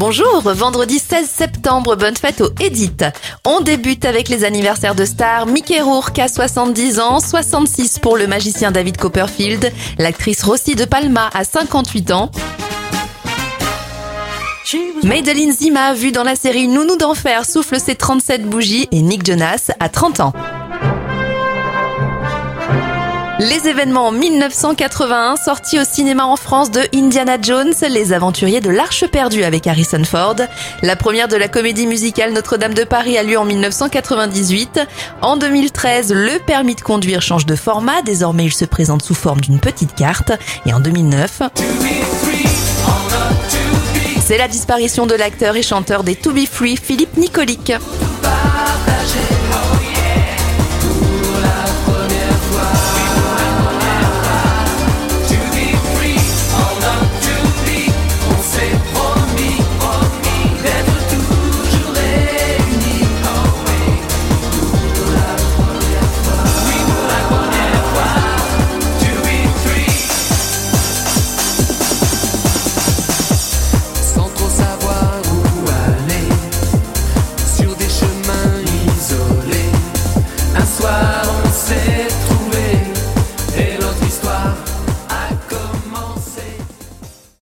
Bonjour, vendredi 16 septembre, bonne fête au Edith. On débute avec les anniversaires de stars. Mickey Rourke a 70 ans, 66 pour le magicien David Copperfield, l'actrice Rossi de Palma a 58 ans. Madeline Zima, vue dans la série Nounou d'enfer, souffle ses 37 bougies et Nick Jonas a 30 ans. Les événements 1981, sortis au cinéma en France de Indiana Jones, Les Aventuriers de l'Arche perdue avec Harrison Ford. La première de la comédie musicale Notre-Dame de Paris a lieu en 1998. En 2013, le permis de conduire change de format. Désormais, il se présente sous forme d'une petite carte. Et en 2009, c'est la disparition de l'acteur et chanteur des To Be Free, Philippe Nicolic.